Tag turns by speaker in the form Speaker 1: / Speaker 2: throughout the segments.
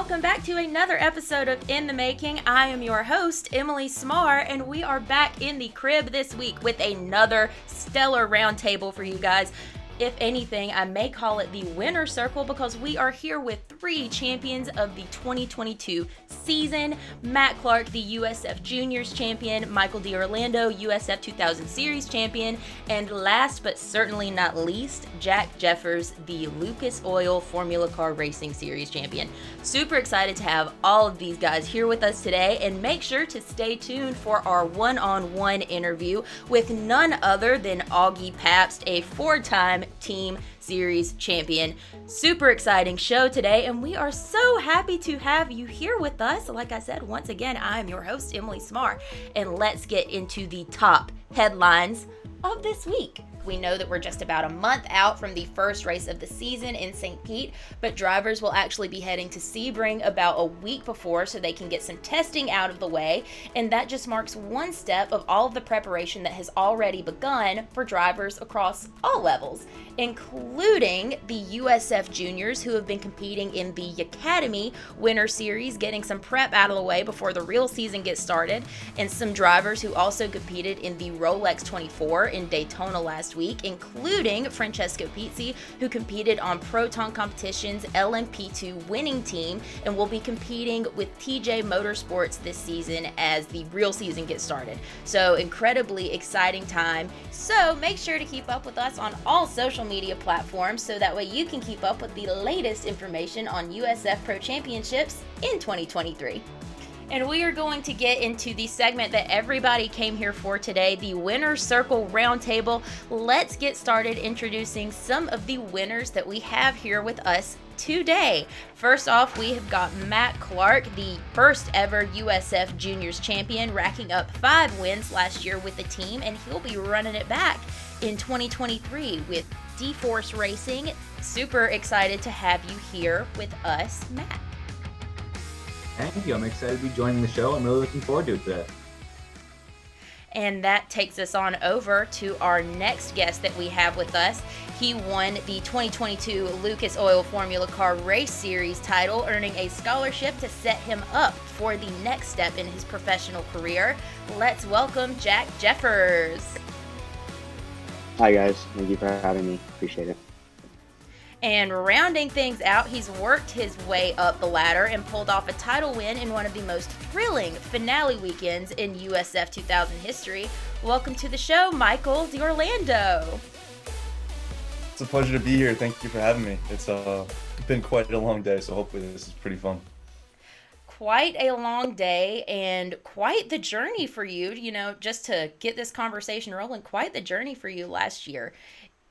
Speaker 1: welcome back to another episode of In the Making. I am your host, Emilee Smarr, and we are back in the crib this week with another stellar roundtable for you guys. If anything, I may call it the winner circle because we are here with three champions of the 2022 season Mac Clark, the USF Juniors champion, Michael D'Orlando, USF 2000 Series champion, and last but certainly not least, Jack Jeffers, the Lucas Oil Formula Car Racing Series champion. Super excited to have all of these guys here with us today, and make sure to stay tuned for our one on one interview with none other than Augie Pabst, a four time Team Series champion. Super exciting show today, and we are so happy to have you here with us. Like I said, once again, I'm your host, Emilee Smarr, and let's get into the top headlines of this week. We know that we're just about a month out from the first race of the season in St. Pete, but drivers will actually be heading to Sebring about a week before so they can get some testing out of the way. And that just marks one step of all of the preparation that has already begun for drivers across all levels, including the USF juniors who have been competing in the Academy Winter Series, getting some prep out of the way before the real season gets started, and some drivers who also competed in the Rolex 24 in Daytona last last week, including Francesco Pizzi, who competed on Proton Competition's LMP2 winning team and will be competing with TJ Motorsports this season as the real season gets started. So, incredibly exciting time. So, make sure to keep up with us on all social media platforms so that way you can keep up with the latest information on USF Pro Championships in 2023 and we are going to get into the segment that everybody came here for today the Winner's Circle Roundtable. Let's get started introducing some of the winners that we have here with us today. First off, we have got Mac Clark, the first ever USF Juniors champion, racking up five wins last year with the team, and he'll be running it back in 2023 with DEForce Racing. Super excited to have you here with us, Mac.
Speaker 2: Thank you. I'm excited to be joining the show. I'm really looking forward to it today.
Speaker 1: And that takes us on over to our next guest that we have with us. He won the 2022 Lucas Oil Formula Car Race Series title, earning a scholarship to set him up for the next step in his professional career. Let's welcome Jack Jeffers.
Speaker 3: Hi, guys. Thank you for having me. Appreciate it.
Speaker 1: And rounding things out, he's worked his way up the ladder and pulled off a title win in one of the most thrilling finale weekends in USF 2000 history. Welcome to the show, Michael D'Orlando.
Speaker 4: It's a pleasure to be here. Thank you for having me. It's uh, been quite a long day, so hopefully this is pretty fun
Speaker 1: quite a long day and quite the journey for you, you know, just to get this conversation rolling, quite the journey for you last year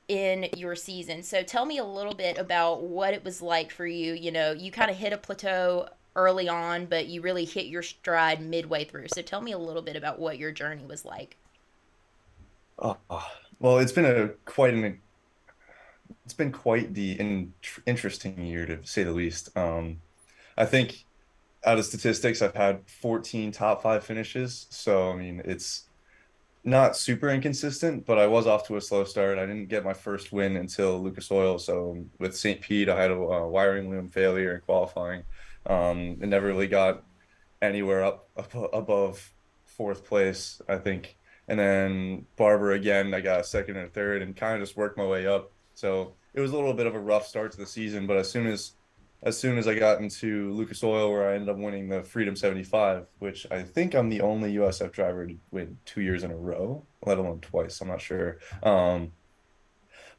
Speaker 1: in your season. So tell me a little bit about what it was like for you. You know, you kind of hit a plateau early on, but you really hit your stride midway through. So tell me a little bit about what your journey was like.
Speaker 4: Oh, well, it's been a quite an it's been quite the in, interesting year to say the least. Um, I think out of statistics, I've had 14 top five finishes. So I mean, it's not super inconsistent, but I was off to a slow start. I didn't get my first win until Lucas Oil. So with St. Pete, I had a, a wiring loom failure in qualifying. Um, and never really got anywhere up, up above fourth place, I think. And then Barber again, I got a second and third, and kind of just worked my way up. So it was a little bit of a rough start to the season, but as soon as as soon as I got into Lucas Oil, where I ended up winning the Freedom 75, which I think I'm the only USF driver to win two years in a row, let alone twice. I'm not sure. Um,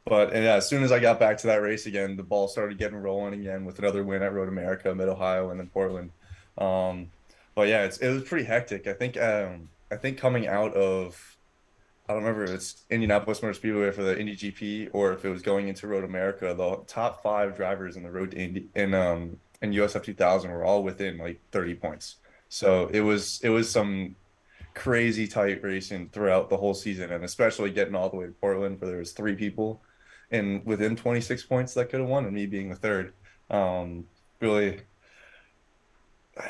Speaker 4: but yeah, as soon as I got back to that race again, the ball started getting rolling again with another win at Road America, Mid Ohio, and then Portland. Um, but yeah, it's, it was pretty hectic. I think um, I think coming out of I don't remember if it's Indianapolis Motor Speedway for the Indy GP or if it was going into Road America. The top five drivers in the road to Indy in um in USF 2000 were all within like 30 points. So it was it was some crazy tight racing throughout the whole season, and especially getting all the way to Portland, where there was three people and within 26 points that could have won, and me being the third. Um, really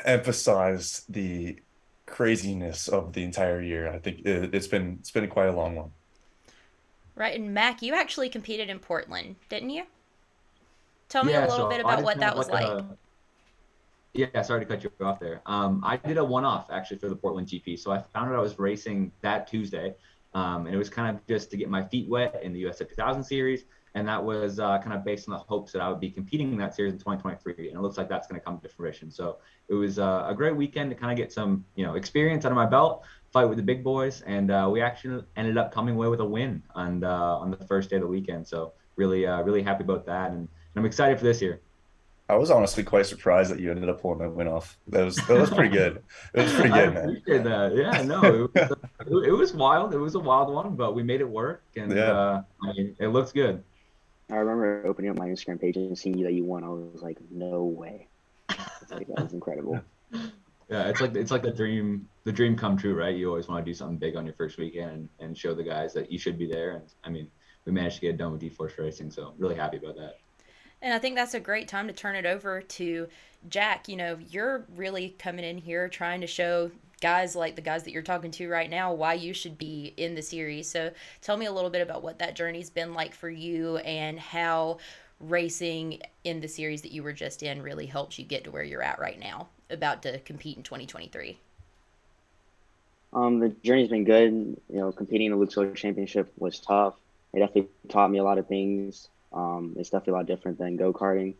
Speaker 4: emphasized the craziness of the entire year. I think it, has been it's been quite a long one.
Speaker 1: Right, and Mac, you actually competed in Portland, didn't you? Tell me yeah, a little so bit about what that was like. A,
Speaker 2: Yeah, sorry to cut you off there. Um, I did a one-off actually for the Portland GP. So I found out I was racing that Tuesday, um, and it was kind of just to get my feet wet in the USF 2000 series, and that was uh, kind of based on the hopes that I would be competing in that series in 2023, and it looks like that's going to come to fruition. So it was uh, a great weekend to kind of get some, you know, experience under my belt, fight with the big boys, and uh, we actually ended up coming away with a win on uh, on the first day of the weekend. So really, uh, really happy about that, and, and I'm excited for this year.
Speaker 4: I was honestly quite surprised that you ended up pulling that win off. That was that was pretty good. It was pretty good,
Speaker 2: I
Speaker 4: man.
Speaker 2: appreciate that. Yeah, no, it was, it was wild. It was a wild one, but we made it work, and
Speaker 4: Yeah.
Speaker 2: uh, I mean, it looks good.
Speaker 3: I remember opening up my Instagram page and seeing you that you won. I was like, no way. Like, that was incredible.
Speaker 2: Yeah, it's like it's like the dream the dream come true, right? You always want to do something big on your first weekend and, and show the guys that you should be there. And I mean, we managed to get it done with DEForce Racing, so I'm really happy about that.
Speaker 1: And I think that's a great time to turn it over to Jack. You know, you're really coming in here trying to show guys like the guys that you're talking to right now why you should be in the series. So tell me a little bit about what that journey's been like for you and how racing in the series that you were just in really helped you get to where you're at right now, about to compete in 2023.
Speaker 3: Um, the journey's been good. You know, competing in the Solar Championship was tough. It definitely taught me a lot of things. Um, it's definitely a lot different than go karting.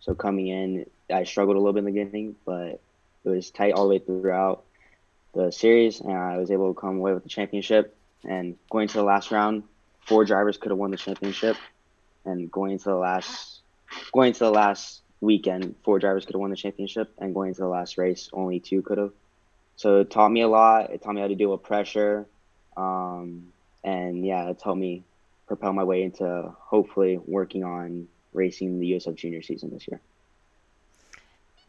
Speaker 3: So coming in, I struggled a little bit in the beginning, but it was tight all the way throughout the series, and I was able to come away with the championship. And going to the last round, four drivers could have won the championship, and going into the last, going to the last weekend, four drivers could have won the championship, and going to the last race, only two could have. So it taught me a lot. It taught me how to deal with pressure. Um, and yeah, it helped me propel my way into hopefully working on racing the USF junior season this year.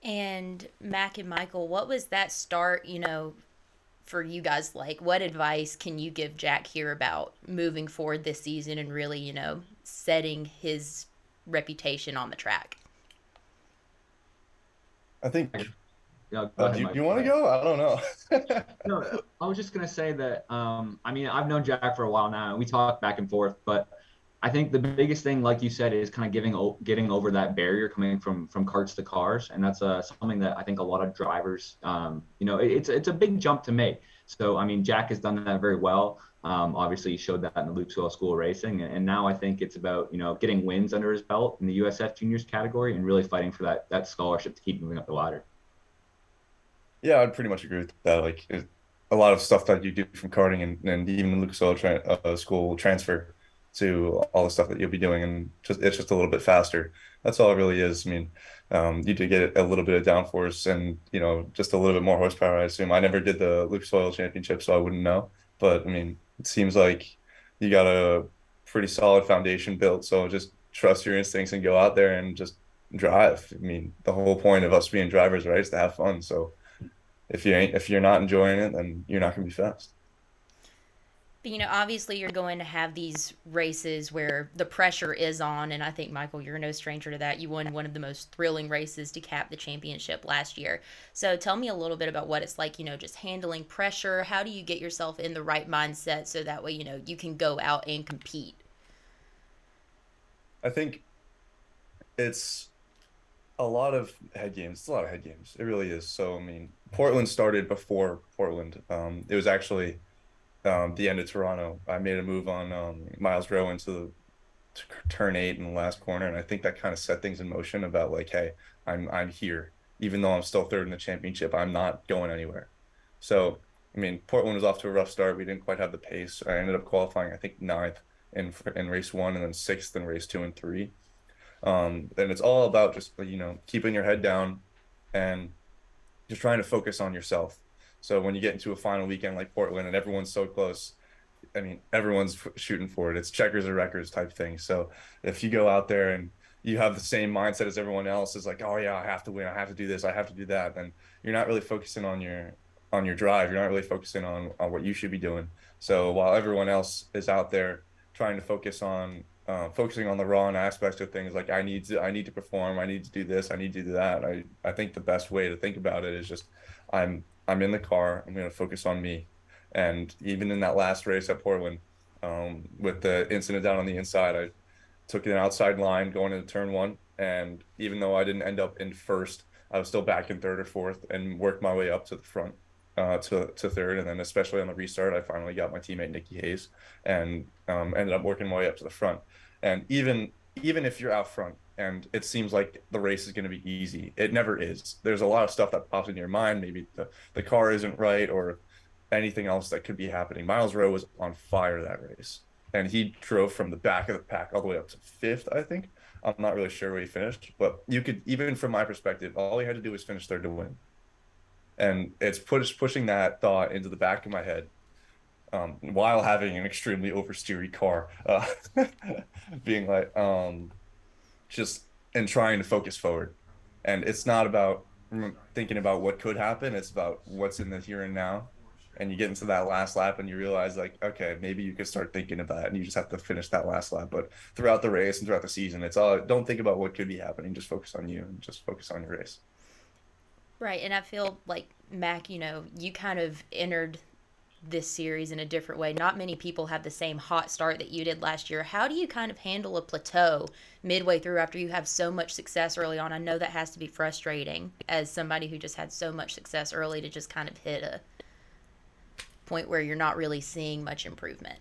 Speaker 1: And Mac and Michael, what was that start, you know, for you guys like? What advice can you give Jack here about moving forward this season and really, you know, setting his reputation on the track?
Speaker 4: I think.
Speaker 2: Yeah, go
Speaker 4: Uh,
Speaker 2: ahead,
Speaker 4: do you, you want to go? I don't know.
Speaker 2: No, I was just gonna say that. Um, I mean, I've known Jack for a while now, and we talk back and forth. But I think the biggest thing, like you said, is kind of giving getting over that barrier coming from from carts to cars, and that's uh, something that I think a lot of drivers, um, you know, it, it's it's a big jump to make. So I mean, Jack has done that very well. Um, obviously, he showed that in the Soil School Racing, and, and now I think it's about you know getting wins under his belt in the USF Juniors category and really fighting for that that scholarship to keep moving up the ladder.
Speaker 4: Yeah, I'd pretty much agree with that. Like a lot of stuff that you do from karting and, and even the Lucas Oil tra- uh, school transfer to all the stuff that you'll be doing, and just it's just a little bit faster. That's all it really is. I mean, um, you do get a little bit of downforce and you know just a little bit more horsepower. I assume I never did the Lucas Oil Championship, so I wouldn't know. But I mean, it seems like you got a pretty solid foundation built. So just trust your instincts and go out there and just drive. I mean, the whole point of us being drivers, right, is to have fun. So if you ain't if you're not enjoying it, then you're not gonna be fast.
Speaker 1: You know, obviously you're going to have these races where the pressure is on, and I think Michael, you're no stranger to that. You won one of the most thrilling races to cap the championship last year. So tell me a little bit about what it's like, you know, just handling pressure. How do you get yourself in the right mindset so that way, you know, you can go out and compete?
Speaker 4: I think it's a lot of head games. It's a lot of head games. It really is. So I mean, Portland started before Portland. Um, it was actually um, the end of Toronto. I made a move on um, Myles Rowe into the turn eight in the last corner, and I think that kind of set things in motion about like, hey, I'm I'm here, even though I'm still third in the championship. I'm not going anywhere. So I mean, Portland was off to a rough start. We didn't quite have the pace. I ended up qualifying, I think, ninth in in race one, and then sixth in race two and three. Um, and it's all about just you know keeping your head down and just trying to focus on yourself. So when you get into a final weekend like Portland and everyone's so close, I mean everyone's shooting for it. It's checkers or records type thing. So if you go out there and you have the same mindset as everyone else is like, oh yeah, I have to win, I have to do this, I have to do that, then you're not really focusing on your on your drive. You're not really focusing on on what you should be doing. So while everyone else is out there trying to focus on uh, focusing on the wrong aspects of things like I need to I need to perform, I need to do this, I need to do that. I, I think the best way to think about it is just I'm I'm in the car, I'm gonna focus on me. And even in that last race at Portland, um, with the incident down on the inside, I took an outside line going into turn one. And even though I didn't end up in first, I was still back in third or fourth and worked my way up to the front uh, to to third, and then especially on the restart, I finally got my teammate Nikki Hayes and um, ended up working my way up to the front. And even even if you're out front and it seems like the race is going to be easy, it never is. There's a lot of stuff that pops in your mind. Maybe the the car isn't right or anything else that could be happening. Myles Rowe was on fire that race, and he drove from the back of the pack all the way up to fifth, I think. I'm not really sure where he finished, but you could even from my perspective, all he had to do was finish third to win and it's push, pushing that thought into the back of my head um, while having an extremely oversteery car, uh, being like, um, just and trying to focus forward. And it's not about thinking about what could happen; it's about what's in the here and now. And you get into that last lap, and you realize, like, okay, maybe you could start thinking about it, and you just have to finish that last lap. But throughout the race and throughout the season, it's all don't think about what could be happening; just focus on you and just focus on your race.
Speaker 1: Right, and I feel like Mac, you know, you kind of entered this series in a different way. Not many people have the same hot start that you did last year. How do you kind of handle a plateau midway through after you have so much success early on? I know that has to be frustrating as somebody who just had so much success early to just kind of hit a point where you're not really seeing much improvement.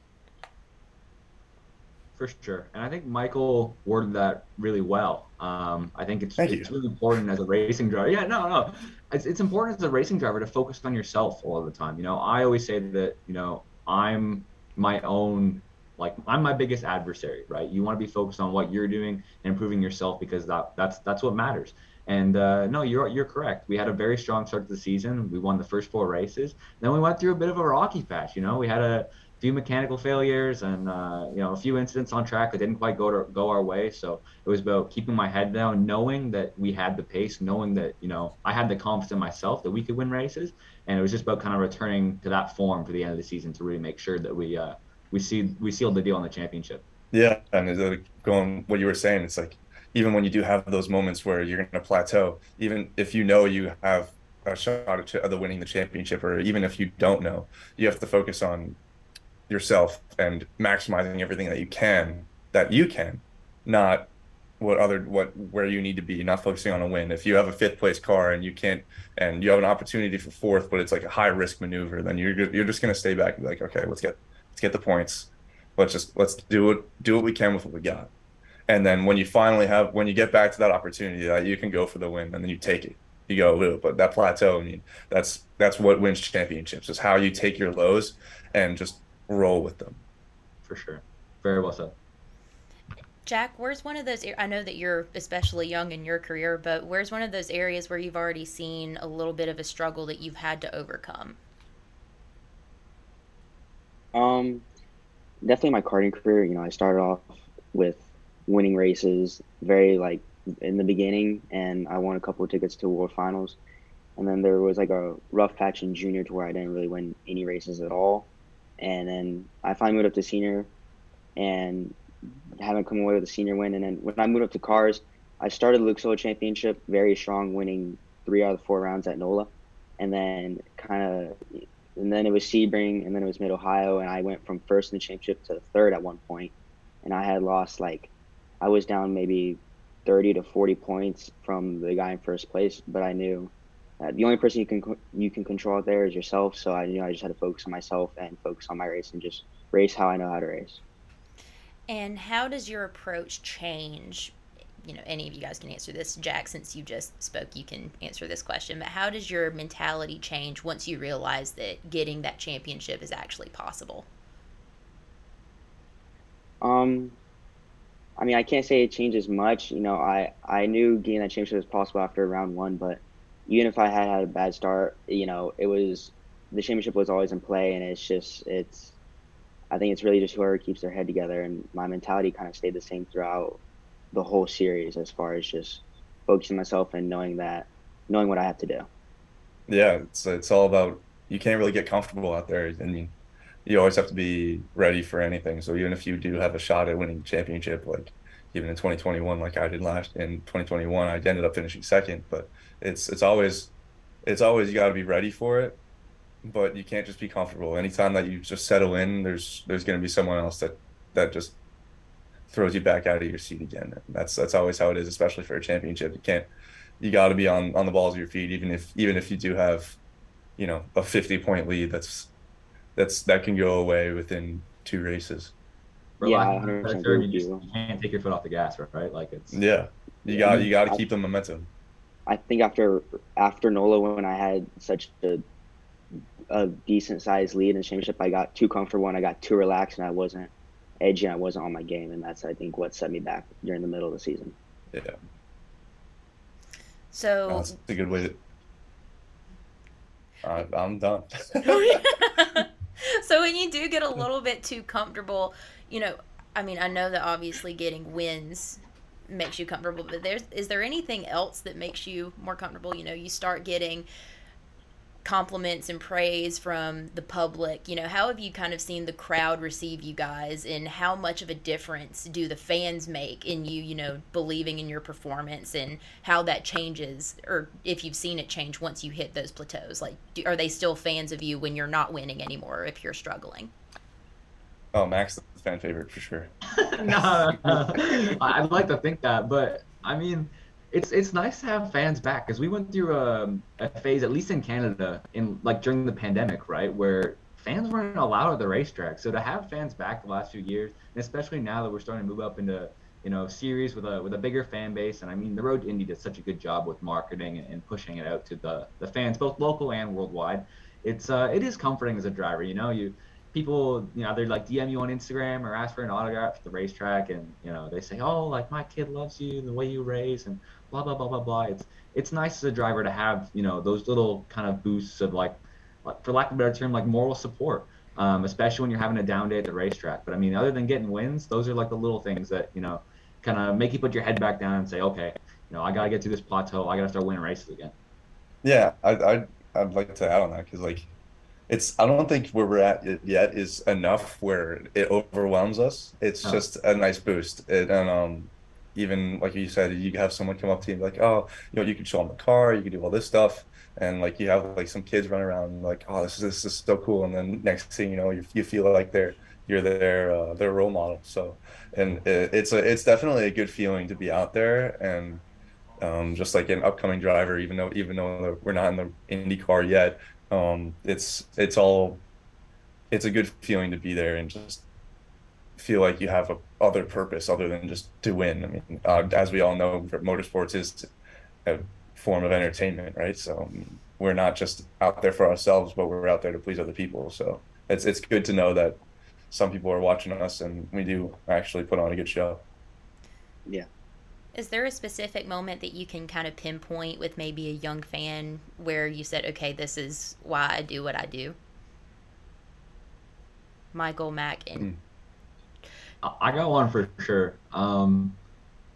Speaker 2: For sure. And I think Michael worded that really well. Um, I think it's, it's really important as a racing driver. Yeah, no, no. It's, it's important as a racing driver to focus on yourself all the time. You know, I always say that, you know, I'm my own, like, I'm my biggest adversary, right? You want to be focused on what you're doing and improving yourself because that, that's, that's what matters. And uh, no, you're you're correct. We had a very strong start to the season. We won the first four races. Then we went through a bit of a rocky patch. You know, we had a few mechanical failures and uh, you know a few incidents on track that didn't quite go to go our way. So it was about keeping my head down, knowing that we had the pace, knowing that you know I had the confidence in myself that we could win races, and it was just about kind of returning to that form for the end of the season to really make sure that we uh, we see we sealed the deal on the championship.
Speaker 4: Yeah, and going what you were saying, it's like even when you do have those moments where you're going to plateau, even if you know you have a shot at the winning the championship, or even if you don't know, you have to focus on yourself and maximizing everything that you can that you can not what other what where you need to be not focusing on a win. If you have a fifth place car and you can't and you have an opportunity for fourth but it's like a high risk maneuver then you're you're just going to stay back and be like okay let's get let's get the points. Let's just let's do it do what we can with what we got. And then when you finally have when you get back to that opportunity that you can go for the win and then you take it. You go ooh, but that plateau i mean that's that's what wins championships is how you take your lows and just roll with them.
Speaker 2: For sure. Very well said.
Speaker 1: Jack, where's one of those? I know that you're especially young in your career, but where's one of those areas where you've already seen a little bit of a struggle that you've had to overcome?
Speaker 3: Um, definitely my karting career. You know, I started off with winning races, very like in the beginning, and I won a couple of tickets to World Finals. And then there was like a rough patch in junior to where I didn't really win any races at all and then I finally moved up to senior, and haven't come away with a senior win. And then when I moved up to cars, I started Oil Championship very strong, winning three out of the four rounds at NOLA, and then kind of, and then it was Sebring, and then it was Mid Ohio, and I went from first in the championship to third at one point, and I had lost like, I was down maybe 30 to 40 points from the guy in first place, but I knew uh, the only person you can you can control out there is yourself. So I you know I just had to focus on myself and focus on my race and just race how I know how to race.
Speaker 1: And how does your approach change? You know, any of you guys can answer this. Jack, since you just spoke, you can answer this question. But how does your mentality change once you realize that getting that championship is actually possible?
Speaker 3: Um, I mean, I can't say it changes much. You know, I I knew getting that championship was possible after round one, but even if I had had a bad start, you know, it was the championship was always in play, and it's just it's. I think it's really just whoever keeps their head together, and my mentality kind of stayed the same throughout the whole series, as far as just focusing myself and knowing that, knowing what I have to do.
Speaker 4: Yeah, it's it's all about you can't really get comfortable out there. and mean, you always have to be ready for anything. So even if you do have a shot at winning championship, like even in 2021, like I did last in 2021, I ended up finishing second, but it's it's always it's always you got to be ready for it but you can't just be comfortable anytime that you just settle in there's there's going to be someone else that that just throws you back out of your seat again that's that's always how it is especially for a championship you can't you got to be on on the balls of your feet, even if even if you do have, you know, a 50 point lead. That's that's that can go away within two races.
Speaker 2: For
Speaker 3: Yeah,
Speaker 2: lack of a better
Speaker 3: 100%
Speaker 2: term,
Speaker 3: agree
Speaker 2: you, just,
Speaker 3: you.
Speaker 2: you can't take your foot off the gas, right? Like it's
Speaker 4: Yeah, you
Speaker 3: Yeah,
Speaker 4: got
Speaker 3: I
Speaker 4: you got to keep the momentum.
Speaker 3: I think after after Nola, when I had such a a decent sized lead in the championship, I got too comfortable and I got too relaxed and I wasn't edgy. and I wasn't on my game, and that's I think what set me back during the middle of the season.
Speaker 4: Yeah,
Speaker 1: So
Speaker 4: that's a good way to. I, I'm done.
Speaker 1: so when you do get a little bit too comfortable, you know, I mean, I know that obviously getting wins makes you comfortable, but there's is there anything else that makes you more comfortable? You know, you start getting compliments and praise from the public. You know, how have you kind of seen the crowd receive you guys and how much of a difference do the fans make in you, you know, believing in your performance and how that changes or if you've seen it change once you hit those plateaus? Like do, are they still fans of you when you're not winning anymore or if you're struggling?
Speaker 4: Oh, Mac's, the fan favorite for sure.
Speaker 2: no, I'd like to think that, but I mean, it's it's nice to have fans back because we went through a, a phase, at least in Canada, in like during the pandemic, right, where fans weren't allowed at the racetrack. So to have fans back the last few years, and especially now that we're starting to move up into you know series with a with a bigger fan base, and I mean the Road to Indy did such a good job with marketing and, and pushing it out to the the fans, both local and worldwide. It's uh it is comforting as a driver, you know you people, you know, they're like DM you on Instagram or ask for an autograph at the racetrack, and you know they say, oh, like my kid loves you, and the way you race, and blah blah blah blah blah. It's it's nice as a driver to have you know those little kind of boosts of like, for lack of a better term, like moral support, um, especially when you're having a down day at the racetrack. But I mean, other than getting wins, those are like the little things that you know kind of make you put your head back down and say, okay, you know, I gotta get to this plateau, I gotta start winning races again.
Speaker 4: Yeah, I I I'd like to add on that because like it's I don't think where we're at yet is enough where it overwhelms us. It's
Speaker 2: No.
Speaker 4: just a nice boost. It, and um even like you said, you have someone come up to you and be like, oh, you know, you can show them the car, you can do all this stuff, and like you have like some kids run around like, oh, this is this is so cool, and then next thing you know, you you feel like they're you're their uh, their role model. So, and it, it's a it's definitely a good feeling to be out there and um, just like an upcoming driver, even though even though we're not in the Indy car yet, um, it's it's all it's a good feeling to be there and just feel like you have a other purpose other than just to win. I mean, uh, as we all know, motorsports is a form of entertainment, right? So um, we're not just out there for ourselves, but we're out there to please other people. So it's it's good to know that some people are watching us and we do actually put on a good show.
Speaker 1: Is there a specific moment that you can kind of pinpoint with maybe a young fan where you said, okay, this is why I do what I do? Michael, Mac and
Speaker 2: I I got one for sure. Um,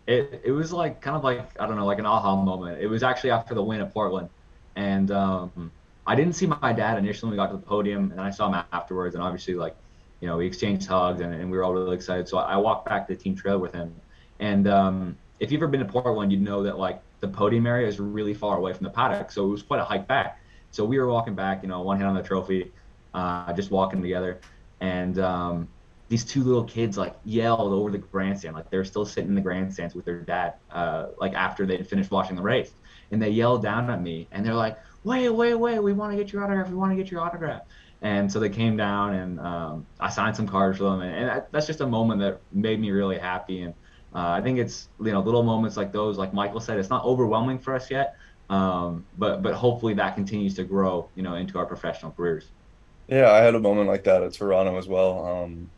Speaker 2: it it was like kind of like I don't know, like an aha moment. It was actually after the win at Portland, and um, I didn't see my dad initially when we got to the podium, and I saw him afterwards, and obviously like, you know, we exchanged hugs, and, and we were all really excited. So I, I walked back to the team trail with him, and um, if you've ever been to Portland, you'd know that like the podium area is really far away from the paddock, so it was quite a hike back. So we were walking back, you know, one hand on the trophy, uh, just walking together, and um, these two little kids like yelled over the grandstand, like they were still sitting in the grandstands with their dad, uh, like after they'd finished watching the race, and they yelled down at me, and they're like, "Wait, wait, wait! We want to get your autograph. We want to get your autograph." And so they came down, and um, I signed some cards for them, and, and that, that's just a moment that made me really happy. And uh, I think it's you know little moments like those, like Michael said, it's not overwhelming for us yet, um, but but hopefully that continues to grow, you know, into our professional careers.
Speaker 4: Yeah, I had a moment like that at Toronto as well. Um,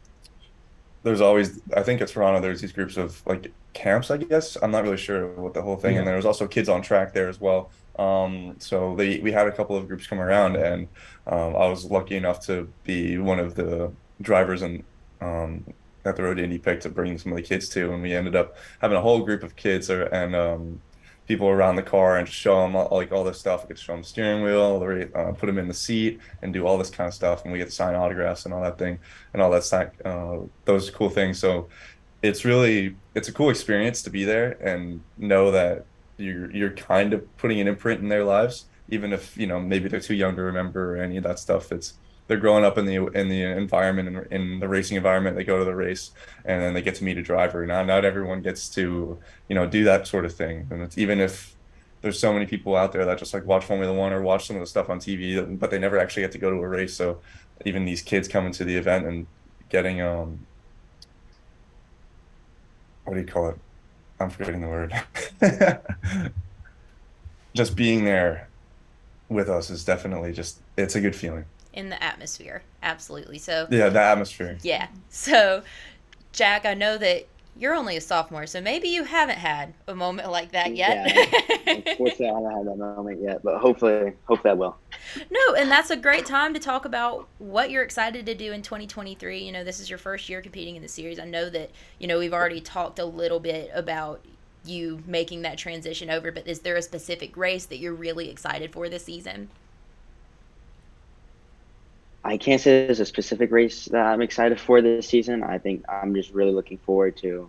Speaker 4: there's always, I think at Toronto, there's these groups of like camps, I guess. I'm not really sure what the whole thing.
Speaker 2: Yeah.
Speaker 4: And there was also kids on track there as well. Um, so they, we had a couple of groups come around, and um, I was lucky enough to be one of the drivers and um, at the Road Indy pick to bring some of the kids to, and we ended up having a whole group of kids and um, people around the car and just show them all, like all this stuff. I could show them the steering wheel, uh, put them in the seat, and do all this kind of stuff, and we get to sign autographs and all that thing, and all that stuff, uh, those cool things. So it's really it's a cool experience to be there and know that you're you're kind of putting an imprint in their lives, even if you know maybe they're too young to remember or any of that stuff. It's they're growing up in the in the environment in, in the racing environment. They go to the race and then they get to meet a driver. Now, not everyone gets to you know do that sort of thing, and it's even if there's so many people out there that just like watch Formula One or watch some of the stuff on TV, but they never actually get to go to a race. So even these kids coming to the event and getting um, what do you call it? I'm forgetting the word. just being there with us is definitely just it's a good feeling.
Speaker 1: In the atmosphere, absolutely. So
Speaker 4: yeah, the atmosphere.
Speaker 1: Yeah. So, Jack, I know that you're only a sophomore, so maybe you haven't had a moment like that yet.
Speaker 3: Yeah, unfortunately, I haven't had that moment yet, but hopefully, hope that will.
Speaker 1: No, and that's a great time to talk about what you're excited to do in 2023. You know, this is your first year competing in the series. I know that you know we've already talked a little bit about you making that transition over, but is there a specific race that you're really excited for this season?
Speaker 3: I can't say there's a specific race that I'm excited for this season. I think I'm just really looking forward to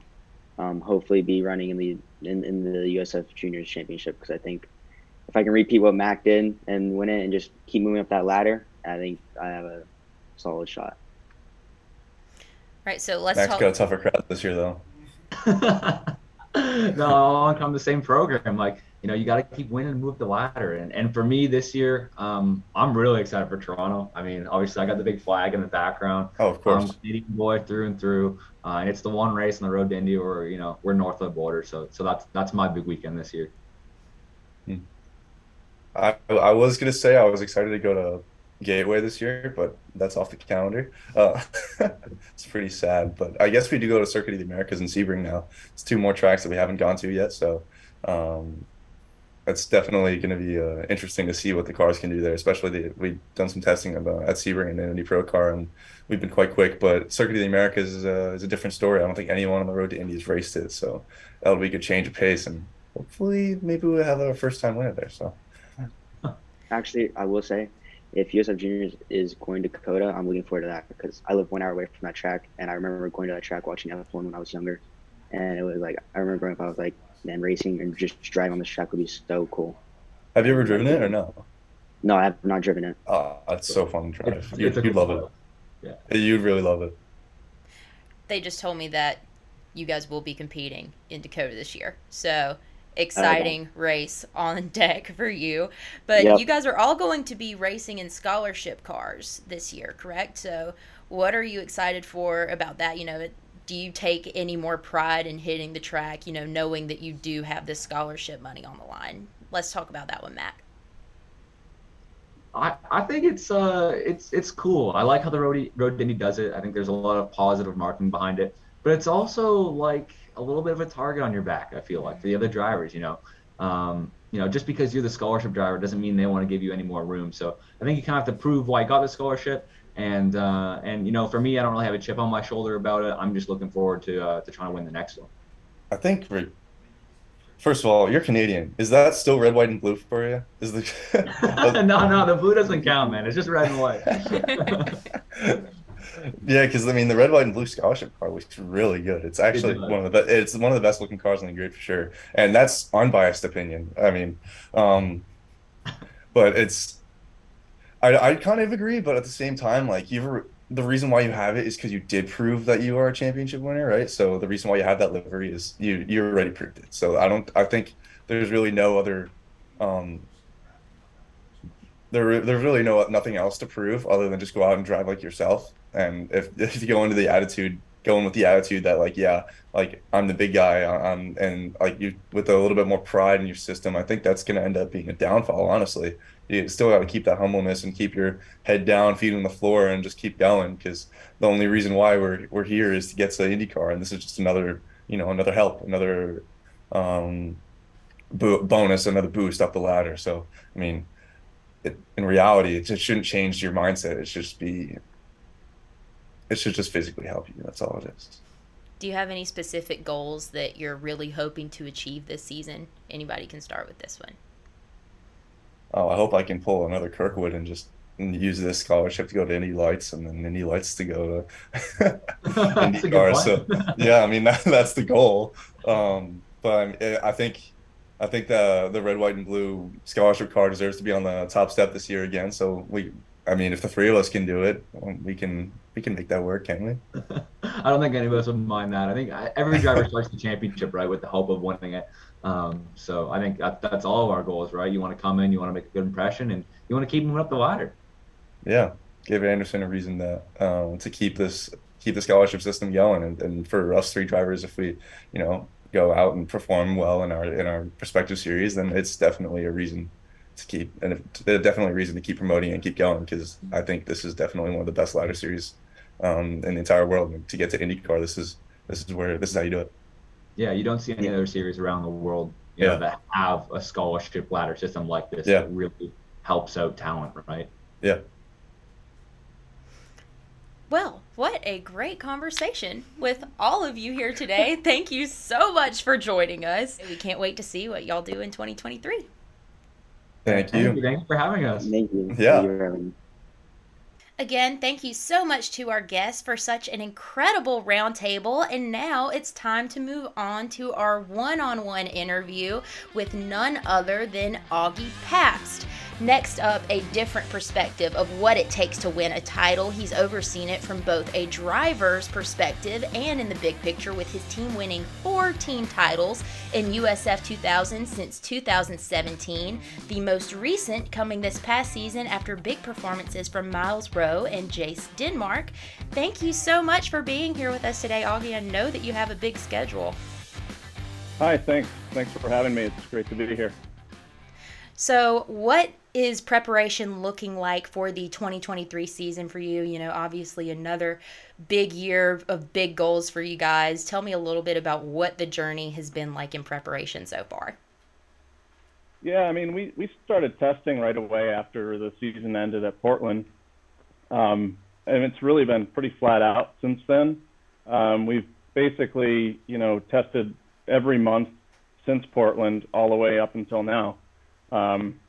Speaker 3: um, hopefully be running in the in, in the USF Juniors Championship because I think if I can repeat what Mac did and win it and just keep moving up that ladder, I think I have a solid shot.
Speaker 1: Right, so let's
Speaker 4: Mac's
Speaker 1: talk.
Speaker 4: got a tougher crowd this year though.
Speaker 2: no, all come the same program. Like you know, you got to keep winning and move the ladder. And and for me this year, um, I'm really excited for Toronto. I mean, obviously I got the big flag in the background.
Speaker 4: Oh, of course.
Speaker 2: I'm a Canadian boy through and through, uh, and it's the one race on the road to Indy where you know we're north of the border. So so that's that's my big weekend this year.
Speaker 4: I I was gonna say I was excited to go to Gateway this year, but that's off the calendar. Uh, it's pretty sad, but I guess we do go to Circuit of the Americas in Sebring now. It's two more tracks that we haven't gone to yet, so um, it's definitely going to be uh, interesting to see what the cars can do there. Especially the, we've done some testing of, uh, at Sebring and Indy Pro car, and we've been quite quick. But Circuit of the Americas is, uh, is a different story. I don't think anyone on the road to Indy has raced it, so that'll be a good change of pace, and hopefully maybe we'll have our first time winner there. So.
Speaker 3: Actually, I will say, if USF Juniors is going to Dakota, I'm looking forward to that because I live one hour away from that track, and I remember going to that track watching F1 when I was younger, and it was like I remember growing up, I was like, man, racing and just driving on this track would be so cool.
Speaker 4: Have you ever driven it or no?
Speaker 3: No, I have not driven it.
Speaker 4: Oh, that's so fun to drive.
Speaker 2: It's-
Speaker 4: You'd,
Speaker 2: it's a
Speaker 4: you'd
Speaker 2: cool
Speaker 4: love
Speaker 2: Yeah.
Speaker 4: it. You'd really love it.
Speaker 1: They just told me that you guys will be competing in Dakota this year. So exciting race on deck for you. But
Speaker 3: Yep.
Speaker 1: you guys are all going to be racing in scholarship cars this year, correct? So what are you excited for about that? You know, do you take any more pride in hitting the track, you know, knowing that you do have this scholarship money on the line? Let's talk about that one, Mac.
Speaker 2: I, I think it's uh it's it's cool. I like how the road road Indy does it. I think there's a lot of positive marketing behind it, but it's also like a little bit of a target on your back. I feel like for the other drivers, you know, um, you know, just because you're the scholarship driver doesn't mean they want to give you any more room. So I think you kind of have to prove why you got the scholarship. And uh, and you know, for me, I don't really have a chip on my shoulder about it. I'm just looking forward to uh, to trying to win the next one.
Speaker 4: I think. Re- First of all, you're Canadian. Is that still red, white, and blue for you? Is the
Speaker 2: no, no, the blue doesn't count, man. It's just red and white.
Speaker 4: yeah, because I mean the red, white, and blue scholarship car looks really good. It's actually one of the it's one of the best looking cars on the grid for sure, and that's unbiased opinion. I mean, um, but it's I I kind of agree, but at the same time, like you the reason why you have it is because you did prove that you are a championship winner, right? So the reason why you have that livery is you you already proved it. So I don't I think there's really no other um there there's really no nothing else to prove other than just go out and drive like yourself. And if if you go into the attitude going with the attitude that like yeah like I'm the big guy I'm and like you with a little bit more pride in your system I think that's gonna end up being a downfall honestly you still got to keep that humbleness and keep your head down, feet on the floor, and just keep going. Because the only reason why we're we're here is to get to IndyCar, and this is just another you know another help, another um, bo- bonus, another boost up the ladder. So I mean, it, in reality, it just shouldn't change your mindset. It should just be. It should just physically help you. That's all it is.
Speaker 1: Do you have any specific goals that you're really hoping to achieve this season? Anybody can start with this one.
Speaker 4: Oh, I hope I can pull another Kirkwood and just use this scholarship to go to Indy Lights and then Indy Lights to go to IndyCar. So yeah, I mean that, that's the goal. Um, but I, I think I think the the red, white, and blue scholarship car deserves to be on the top step this year again. So we I mean, if the three of us can do it, we can we can make that work, can't we?
Speaker 2: I don't think any of us would mind that. I think every driver starts the championship right with the hope of winning it. Um, so I think that, that's all of our goals, right? You want to come in, you want to make a good impression, and you want to keep moving up the ladder.
Speaker 4: Yeah, give Andersen a reason to um, to keep this keep the scholarship system going, and, and for us three drivers, if we, you know, go out and perform well in our in our respective series, then it's definitely a reason to keep and if, definitely a reason to keep promoting and keep going because I think this is definitely one of the best ladder series um, in the entire world. And to get to IndyCar, this is this is where this is how you do it.
Speaker 2: Yeah, you don't see any other series around the world you yeah. know, that have a scholarship ladder system like this yeah. that really helps out talent, right?
Speaker 4: Yeah.
Speaker 1: Well, what a great conversation with all of you here today. Thank you so much for joining us. We can't wait to see what y'all do in 2023.
Speaker 4: Thank you.
Speaker 2: Thank you for having us.
Speaker 3: Thank you.
Speaker 4: Yeah.
Speaker 1: Again, thank you so much to our guests for such an incredible roundtable. And now it's time to move on to our one on one interview with none other than Augie Pabst. Next up, a different perspective of what it takes to win a title. He's overseen it from both a driver's perspective and in the big picture, with his team winning four team titles in USF 2000 since 2017. The most recent coming this past season after big performances from Myles Rowe and Jace Denmark. Thank you so much for being here with us today, Augie. I know that you have a big schedule.
Speaker 5: Hi, thanks. Thanks for having me. It's great to be here.
Speaker 1: So, what is preparation looking like for the 2023 season for you? You know, obviously another big year of big goals for you guys. Tell me a little bit about what the journey has been like in preparation so far.
Speaker 5: Yeah, I mean, we, we started testing right away after the season ended at Portland. Um, and it's really been pretty flat out since then. Um, we've basically, you know, tested every month since Portland all the way up until now. Um,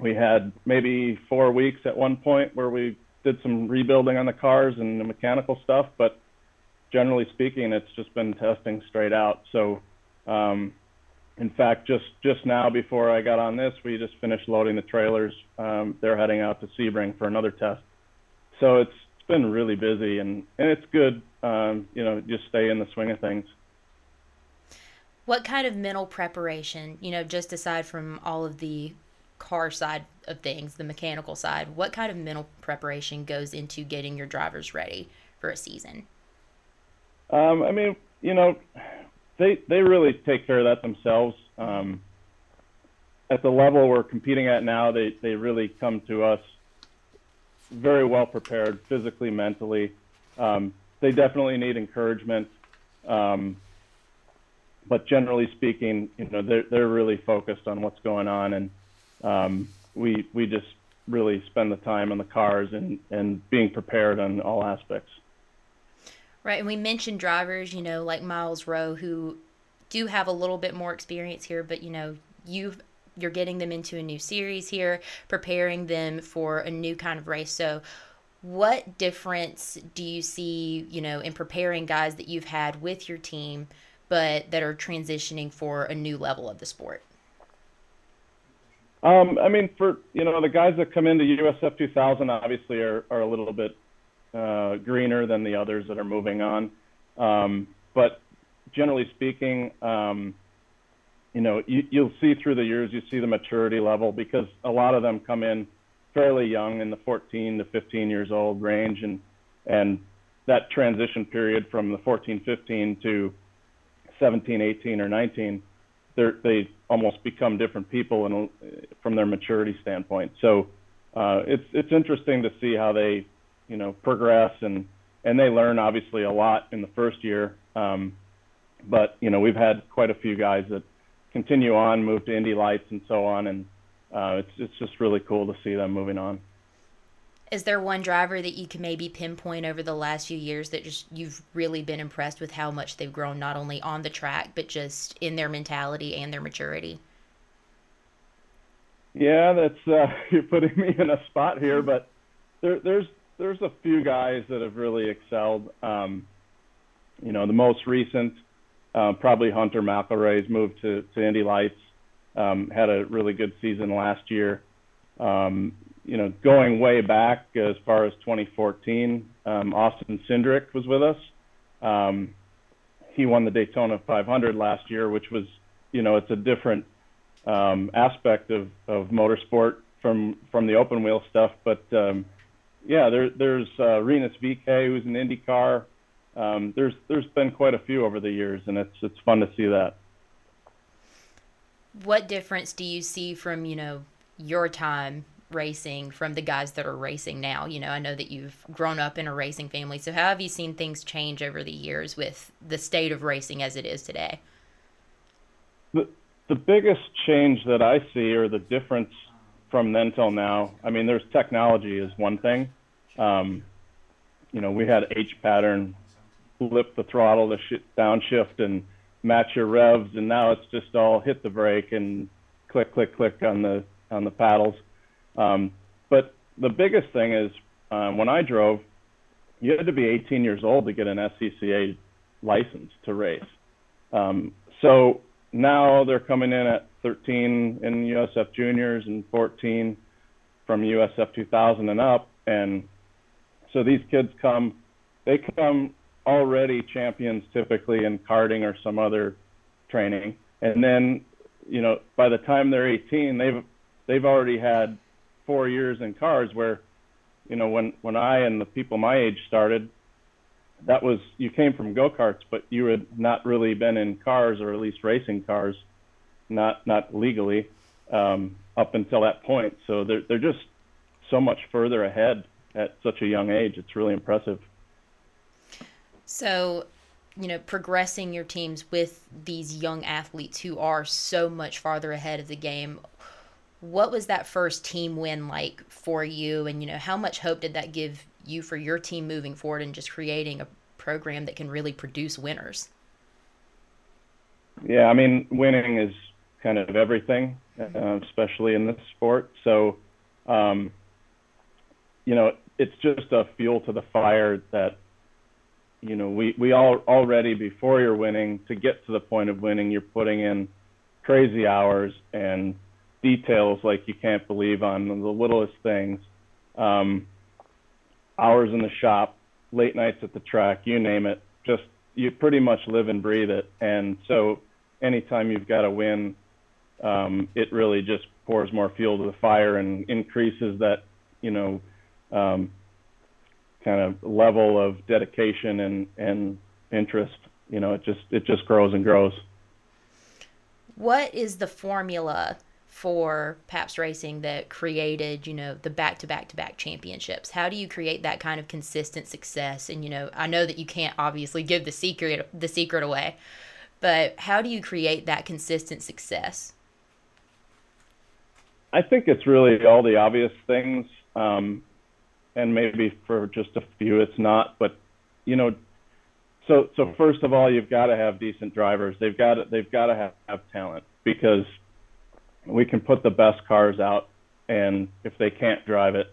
Speaker 5: we had maybe four weeks at one point where we did some rebuilding on the cars and the mechanical stuff, but generally speaking, it's just been testing straight out. So, um, in fact, just just now before I got on this, we just finished loading the trailers. Um, they're heading out to Sebring for another test. So it's it's been really busy and and it's good. Um, you know, just stay in the swing of things.
Speaker 1: What kind of mental preparation, you know, just aside from all of the car side of things, the mechanical side, what kind of mental preparation goes into getting your drivers ready for a season?
Speaker 5: Um, I mean, you know, they they really take care of that themselves. Um, at the level we're competing at now, they they really come to us very well prepared physically, mentally. Um, they definitely need encouragement, um, but generally speaking, you know, they're they're really focused on what's going on and um, we we just really spend the time on the cars and and being prepared on all aspects.
Speaker 1: Right, and we mentioned drivers, you know, like Myles Rowe, who do have a little bit more experience here, but you know, you you're getting them into a new series here, preparing them for a new kind of race. So, what difference do you see, you know, in preparing guys that you've had with your team, but that are transitioning for a new level of the sport?
Speaker 5: Um, I mean, for you know the guys that come into USF 2000 obviously are, are a little bit uh, greener than the others that are moving on. Um, but generally speaking, um, you know, you, you'll see through the years, you see the maturity level because a lot of them come in fairly young in the 14 to 15 years old range, and and that transition period from the 14, 15 to 17, 18, or 19 they almost become different people and from their maturity standpoint. So uh, it's it's interesting to see how they you know progress and and they learn obviously a lot in the first year. Um, but you know we've had quite a few guys that continue on, move to Indy Lights and so on, and uh, it's it's just really cool to see them moving on.
Speaker 1: Is there one driver that you can maybe pinpoint over the last few years that just you've really been impressed with how much they've grown, not only on the track but just in their mentality and their maturity?
Speaker 5: Yeah, that's uh, you're putting me in a spot here, but there, there's there's a few guys that have really excelled. Um, you know, the most recent, uh, probably Hunter McElroy's moved to to Indy Lights, um, had a really good season last year. Um, you know, going way back as far as 2014, um, Austin Cindric was with us. Um, he won the Daytona 500 last year, which was, you know, it's a different um, aspect of, of motorsport from from the open wheel stuff. But um, yeah, there, there's uh, Rinus VeeKay, who's an IndyCar. Um, there's there's been quite a few over the years, and it's it's fun to see that.
Speaker 1: What difference do you see from you know your time racing from the guys that are racing now? You know, I know that you've grown up in a racing family. So, how have you seen things change over the years with the state of racing as it is today?
Speaker 5: The, the biggest change that I see, or the difference from then till now, I mean, there's technology is one thing. Um, you know, we had H pattern, flip the throttle to sh- downshift and match your revs, and now it's just all hit the brake and click, click, click on the on the paddles. Um, but the biggest thing is um, when I drove, you had to be 18 years old to get an SCCA license to race. Um, so now they're coming in at 13 in USF juniors and 14 from USF 2000 and up. And so these kids come, they come already champions typically in karting or some other training. And then, you know, by the time they're 18, they've, they've already had four years in cars where, you know, when, when I and the people my age started, that was, you came from go-karts, but you had not really been in cars or at least racing cars, not, not legally, um, up until that point. So they're, they're just so much further ahead at such a young age. It's really impressive.
Speaker 1: So, you know, progressing your teams with these young athletes who are so much farther ahead of the game what was that first team win like for you? And you know how much hope did that give you for your team moving forward and just creating a program that can really produce winners?
Speaker 5: Yeah i mean winning is kind of everything uh, especially in this sport. So um, you know it's just a fuel to the fire that you know we we all already before you're winning to get to the point of winning you're putting in crazy hours and details like you can't believe on the littlest things. Um, hours in the shop, late nights at the track, you name it. Just you pretty much live and breathe it. And so anytime you've got a win, um, it really just pours more fuel to the fire and increases that, you know, um, kind of level of dedication and, and interest. You know, it just it just grows and grows.
Speaker 1: What is the formula for Pabst Racing that created, you know, the back to back to back championships? How do you create that kind of consistent success? And you know, I know that you can't obviously give the secret the secret away, but how do you create that consistent success?
Speaker 5: I think it's really all the obvious things, um, and maybe for just a few it's not. But you know, so so first of all, you've got to have decent drivers. They've got to, they've got to have, have talent because we can put the best cars out, and if they can't drive it,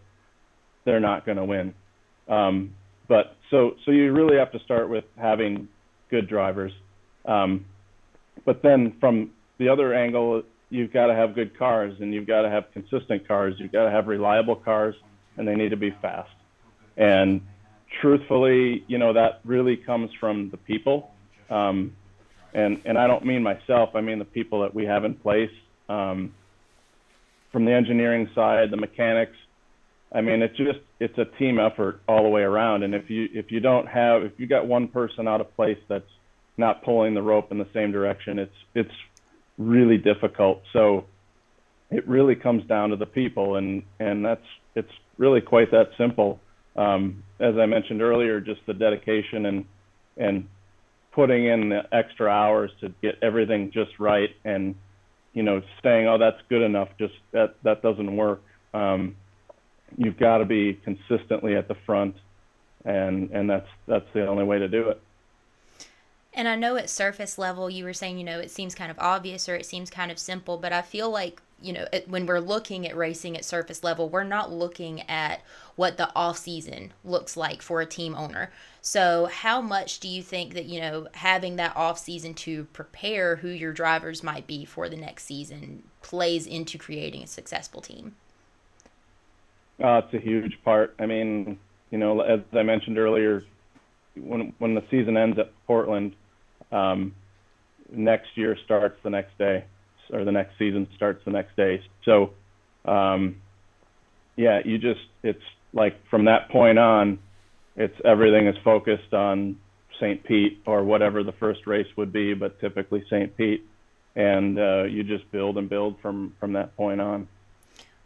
Speaker 5: they're not going to win. Um, but so so you really have to start with having good drivers. Um, but then from the other angle, you've got to have good cars, and you've got to have consistent cars. You've got to have reliable cars, and they need to be fast. And truthfully, you know that really comes from the people. Um, and and I don't mean myself. I mean the people that we have in place um, from the engineering side, the mechanics. I mean, it's just it's a team effort all the way around. And if you if you don't have if you got one person out of place that's not pulling the rope in the same direction, it's it's really difficult. So it really comes down to the people, and and that's it's really quite that simple. Um, as I mentioned earlier, just the dedication and and putting in the extra hours to get everything just right and you know, saying, "Oh, that's good enough," just that that doesn't work. Um, you've got to be consistently at the front, and and that's that's the only way to do it.
Speaker 1: And I know at surface level, you were saying, you know, it seems kind of obvious or it seems kind of simple, but I feel like you know, it, when we're looking at racing at surface level, we're not looking at what the off season looks like for a team owner. So, how much do you think that, you know, having that off season to prepare who your drivers might be for the next season plays into creating a successful team?
Speaker 5: Uh, it's a huge part. I mean, you know, as I mentioned earlier, when when the season ends at Portland, um, next year starts the next day, or the next season starts the next day. So, um, yeah, you just it's like from that point on, it's everything is focused on St. Pete or whatever the first race would be, but typically St. Pete, and uh, you just build and build from from that point on.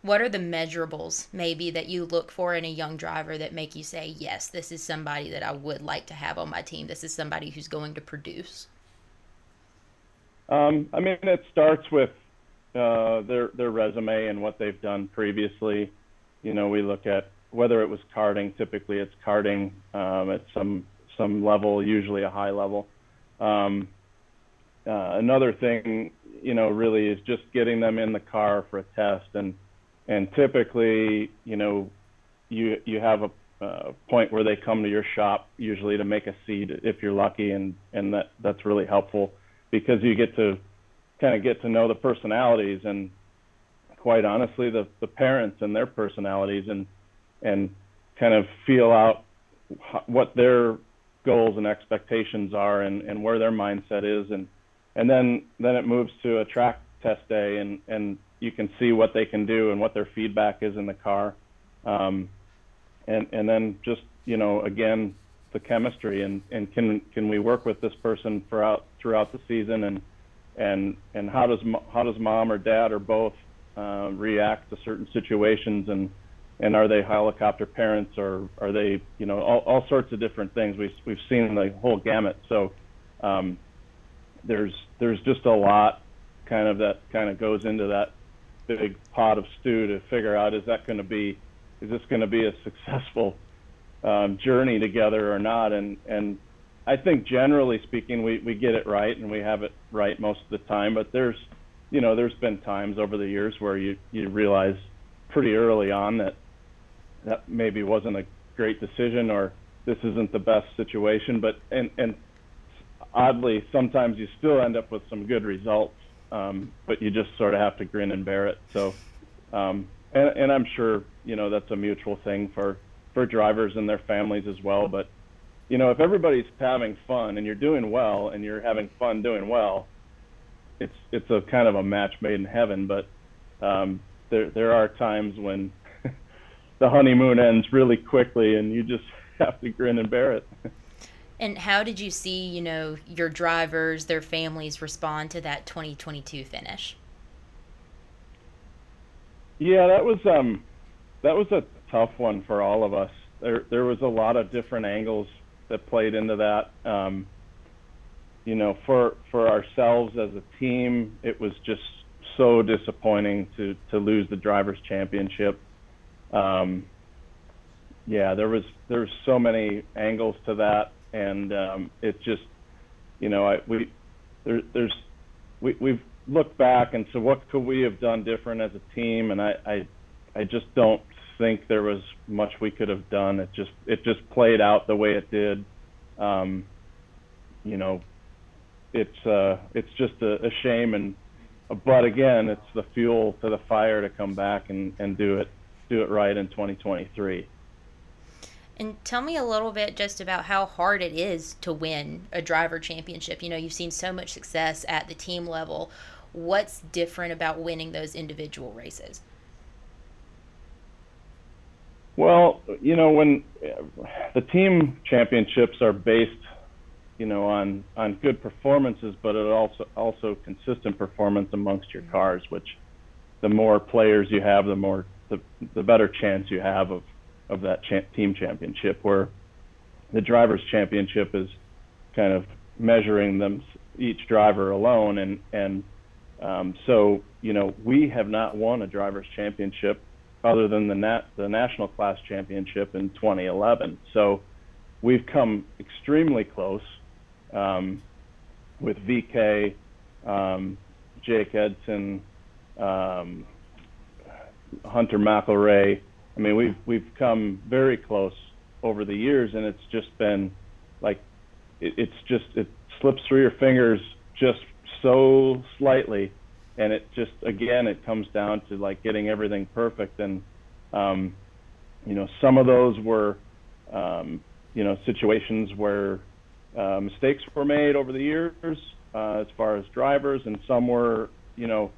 Speaker 1: What are the measurables maybe that you look for in a young driver that make you say, yes, this is somebody that I would like to have on my team. This is somebody who's going to produce.
Speaker 5: Um, I mean, it starts with uh, their their resume and what they've done previously. You know, we look at whether it was karting. Typically, it's karting um, at some some level, usually a high level. Um, uh, another thing, you know, really is just getting them in the car for a test, and and typically, you know, you you have a uh, point where they come to your shop usually to make a seed if you're lucky, and and that that's really helpful because you get to kind of get to know the personalities and quite honestly the the parents and their personalities and and kind of feel out what their goals and expectations are and, and where their mindset is. And and then then it moves to a track test day and and you can see what they can do and what their feedback is in the car. Um, and and then just you know again the chemistry and and can can we work with this person throughout throughout the season? And and and how does how does mom or dad or both uh, react to certain situations? And and are they helicopter parents or are they you know all, all sorts of different things we've we've seen the whole gamut. So um, there's there's just a lot kind of that kind of goes into that big pot of stew to figure out is that going to be is this going to be a successful um, journey together or not. And and I think generally speaking, we we get it right and we have it right most of the time. But there's you know there's been times over the years where you you realize pretty early on that that maybe wasn't a great decision or this isn't the best situation. But and and oddly, sometimes you still end up with some good results, um, but you just sort of have to grin and bear it. So, um, and, and I'm sure you know that's a mutual thing for for drivers and their families as well. But you know, if everybody's having fun and you're doing well and you're having fun doing well, it's it's a kind of a match made in heaven. But um, there there are times when the honeymoon ends really quickly and you just have to grin and bear it.
Speaker 1: And how did you see, you know, your drivers, their families respond to that 2022 finish?
Speaker 5: Yeah, that was um that was a tough one for all of us. There there was a lot of different angles that played into that. Um, you know, for for ourselves as a team, it was just so disappointing to to lose the drivers' championship. Um, yeah, there was there was so many angles to that, and um, it just, you know, I we there there's we we've looked back and so what could we have done different as a team, and I I I just don't think there was much we could have done. It just it just played out the way it did. Um, you know, it's uh, it's just a, a shame, and but again, it's the fuel to the fire to come back and, and do it do it right in 2023.
Speaker 1: And tell me a little bit just about how hard it is to win a driver championship. You know, you've seen so much success at the team level. What's different about winning those individual races?
Speaker 5: Well, you know, when uh, the team championships are based, you know, on on good performances, but it also also consistent performance amongst your mm-hmm. cars. Which, the more players you have, the more the the better chance you have of of that cha- team championship. Where the drivers' championship is kind of measuring them each driver alone, and and um, so you know we have not won a drivers' championship other than the nat the national class championship in 2011. So we've come extremely close um, with VeeKay, um, Jake Eidson, um, Hunter McElrea. I mean, we've we've come very close over the years, and it's just been like it, it's just it slips through your fingers just so slightly and it just again it comes down to like getting everything perfect. And um you know, some of those were, um, you know, situations where uh, mistakes were made over the years uh, as far as drivers, and some were, you know,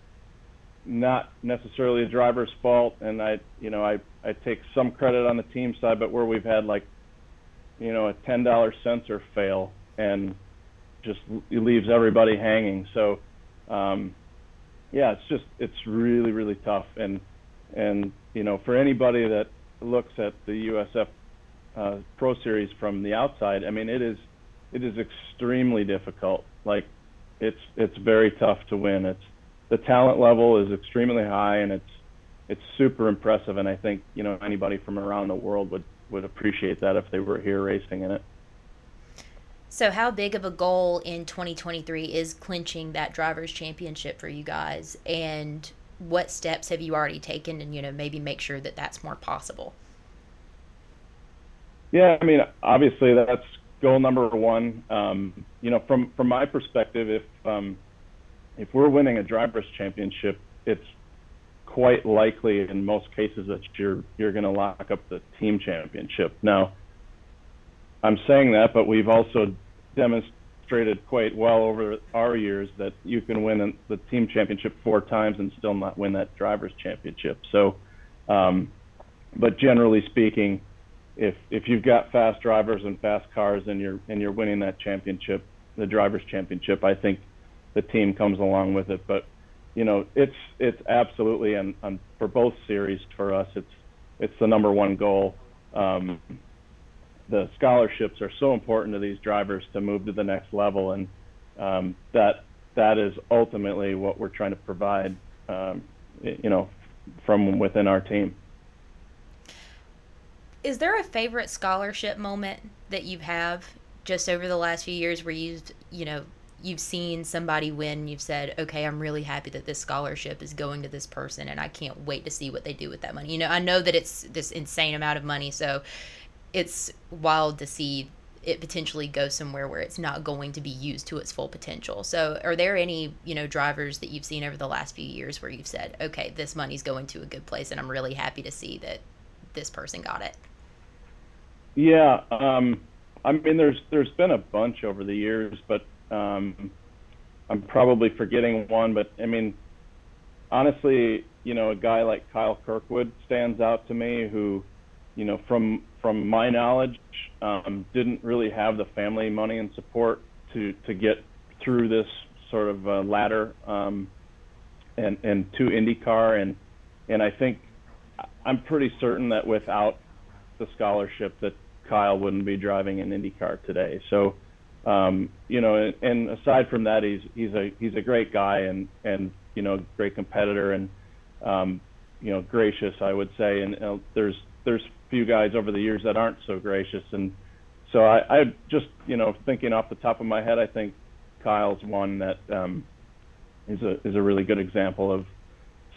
Speaker 5: not necessarily the driver's fault. And I, you know, I I take some credit on the team side, but where we've had like, you know, a ten dollar sensor fail and just leaves everybody hanging. So, um, yeah, it's just it's really really tough. And and you know, for anybody that looks at the USF uh, Pro Series from the outside, I mean, it is it is extremely difficult. Like, it's it's very tough to win. It's the talent level is extremely high, and it's it's super impressive. And I think you know anybody from around the world would would appreciate that if they were here racing in it.
Speaker 1: So, how big of a goal in 2023 is clinching that drivers' championship for you guys? And what steps have you already taken and you know maybe make sure that that's more possible
Speaker 5: yeah i mean obviously that's goal number one um, you know from from my perspective if um, if we're winning a drivers championship it's quite likely in most cases that you're you're going to lock up the team championship now i'm saying that but we've also demonstrated quite well over our years that you can win the team championship four times and still not win that drivers championship. So, um, but generally speaking, if if you've got fast drivers and fast cars and you're and you're winning that championship, the drivers championship, I think the team comes along with it. But you know, it's it's absolutely and, and for both series for us, it's it's the number one goal. Um, the scholarships are so important to these drivers to move to the next level, and um, that that is ultimately what we're trying to provide, um, you know, from within our team.
Speaker 1: Is there a favorite scholarship moment that you have just over the last few years where you've, you know, you've seen somebody win, you've said, okay, I'm really happy that this scholarship is going to this person and I can't wait to see what they do with that money. You know, I know that it's this insane amount of money, so it's wild to see it potentially go somewhere where it's not going to be used to its full potential. So, are there any, you know, drivers that you've seen over the last few years where you've said, "Okay, this money's going to a good place and I'm really happy to see that this person got it?"
Speaker 5: Yeah, um I mean there's there's been a bunch over the years, but um I'm probably forgetting one, but I mean honestly, you know, a guy like Kyle Kirkwood stands out to me who, you know, from from my knowledge, um, didn't really have the family money and support to to get through this sort of uh, ladder um, and and to IndyCar and and I think I'm pretty certain that without the scholarship that Kyle wouldn't be driving an IndyCar today. So um, you know, and, and aside from that, he's he's a he's a great guy and and you know great competitor and um, you know gracious I would say and uh, there's there's few guys over the years that aren't so gracious. And so I, I just, you know, thinking off the top of my head, I think Kyle's one that um, is a is a really good example of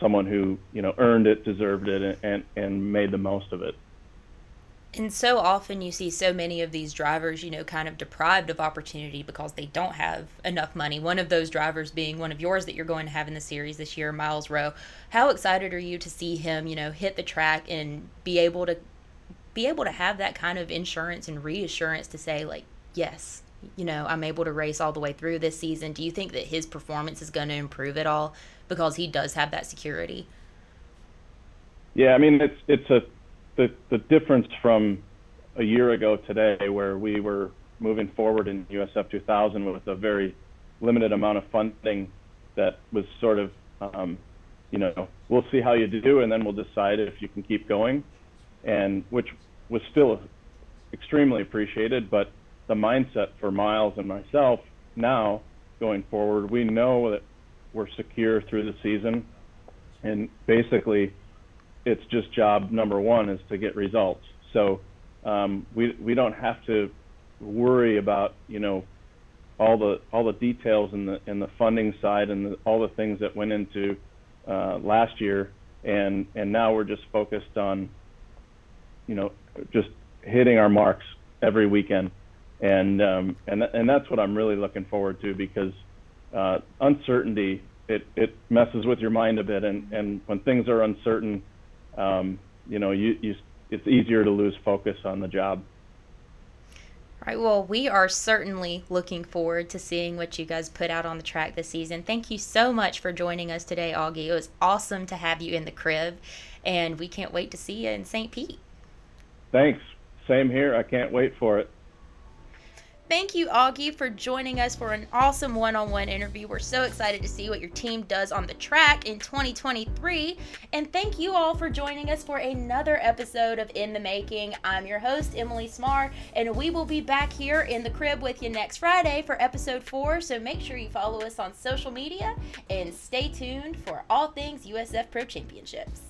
Speaker 5: someone who you know earned it, deserved it, and and made the most of it.
Speaker 1: And so often you see so many of these drivers, you know, kind of deprived of opportunity because they don't have enough money. One of those drivers being one of yours that you're going to have in the series this year, Myles Rowe. How excited are you to see him, you know, hit the track and be able to be able to have that kind of insurance and reassurance to say like yes you know i'm able to race all the way through this season do you think that his performance is going to improve at all because he does have that security
Speaker 5: yeah i mean it's it's a the the difference from a year ago today where we were moving forward in usf 2000 with a very limited amount of funding that was sort of um, you know we'll see how you do and then we'll decide if you can keep going and which was still extremely appreciated. But the mindset for Myles and myself now going forward, we know that we're secure through the season, and basically, it's just job number one is to get results. So um, we we don't have to worry about you know all the all the details in the in the funding side and the, all the things that went into uh, last year, and and now we're just focused on you know, just hitting our marks every weekend, and um, and and that's what I'm really looking forward to because uh, uncertainty it it messes with your mind a bit, and and when things are uncertain, um, you know, you you it's easier to lose focus on the job.
Speaker 1: Right. Well, we are certainly looking forward to seeing what you guys put out on the track this season. Thank you so much for joining us today, Augie. It was awesome to have you in the crib, and we can't wait to see you in St. Pete.
Speaker 5: Thanks. Same here. I can't wait for it.
Speaker 1: Thank you, Augie, for joining us for an awesome one on one interview. We're so excited to see what your team does on the track in 2023. And thank you all for joining us for another episode of In the Making. I'm your host, Emilee Smarr, and we will be back here in the crib with you next Friday for episode four. So make sure you follow us on social media and stay tuned for all things USF Pro Championships.